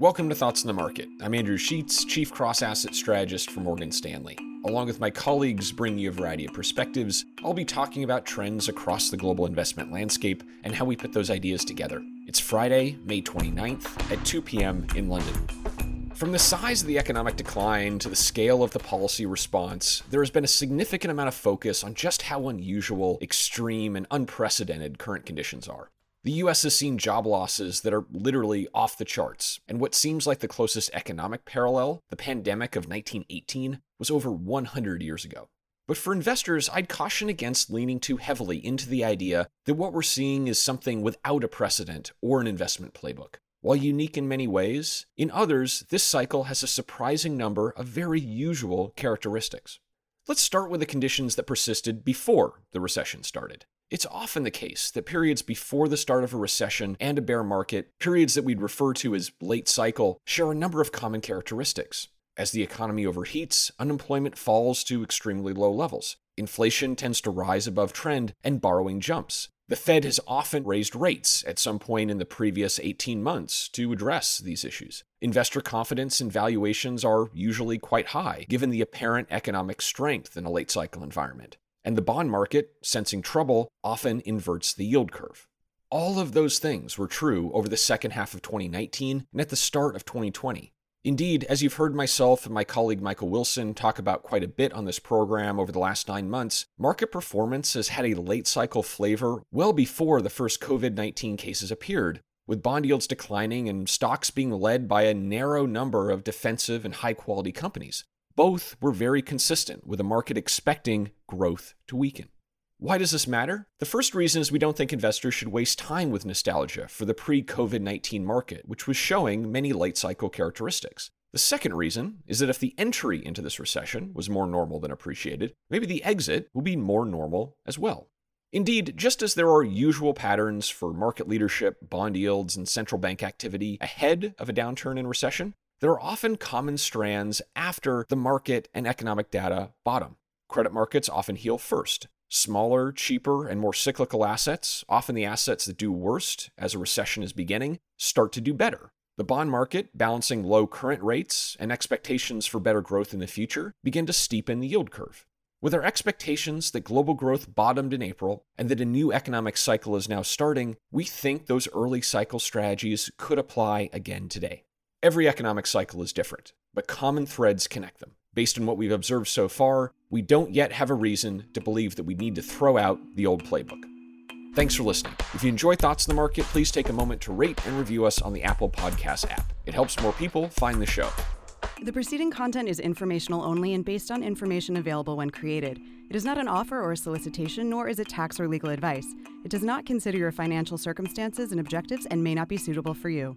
Welcome to Thoughts on the Market. I'm Andrew Sheets, Chief Cross Asset Strategist for Morgan Stanley. Along with my colleagues bringing you a variety of perspectives, I'll be talking about trends across the global investment landscape and how we put those ideas together. It's Friday, May 29th at 2 p.m. in London. From the size of the economic decline to the scale of the policy response, there has been a significant amount of focus on just how unusual, extreme, and unprecedented current conditions are. The US has seen job losses that are literally off the charts, and what seems like the closest economic parallel, the pandemic of 1918, was over 100 years ago. But for investors, I'd caution against leaning too heavily into the idea that what we're seeing is something without a precedent or an investment playbook. While unique in many ways, in others, this cycle has a surprising number of very usual characteristics. Let's start with the conditions that persisted before the recession started. It's often the case that periods before the start of a recession and a bear market, periods that we'd refer to as late cycle, share a number of common characteristics. As the economy overheats, unemployment falls to extremely low levels. Inflation tends to rise above trend, and borrowing jumps. The Fed has often raised rates at some point in the previous 18 months to address these issues. Investor confidence and valuations are usually quite high, given the apparent economic strength in a late cycle environment and the bond market, sensing trouble, often inverts the yield curve. All of those things were true over the second half of 2019 and at the start of 2020. Indeed, as you've heard myself and my colleague Michael Wilson talk about quite a bit on this program over the last nine months, market performance has had a late cycle flavor well before the first COVID 19 cases appeared, with bond yields declining and stocks being led by a narrow number of defensive and high quality companies. Both were very consistent with the market expecting growth to weaken. Why does this matter? The first reason is we don't think investors should waste time with nostalgia for the pre COVID 19 market, which was showing many late cycle characteristics. The second reason is that if the entry into this recession was more normal than appreciated, maybe the exit will be more normal as well. Indeed, just as there are usual patterns for market leadership, bond yields, and central bank activity ahead of a downturn and recession, there are often common strands after the market and economic data bottom. Credit markets often heal first. Smaller, cheaper, and more cyclical assets, often the assets that do worst as a recession is beginning, start to do better. The bond market, balancing low current rates and expectations for better growth in the future, begin to steepen the yield curve. With our expectations that global growth bottomed in April and that a new economic cycle is now starting, we think those early cycle strategies could apply again today. Every economic cycle is different, but common threads connect them. Based on what we've observed so far, we don't yet have a reason to believe that we need to throw out the old playbook. Thanks for listening. If you enjoy Thoughts on the Market, please take a moment to rate and review us on the Apple Podcast app. It helps more people find the show. The preceding content is informational only and based on information available when created. It is not an offer or a solicitation, nor is it tax or legal advice. It does not consider your financial circumstances and objectives and may not be suitable for you.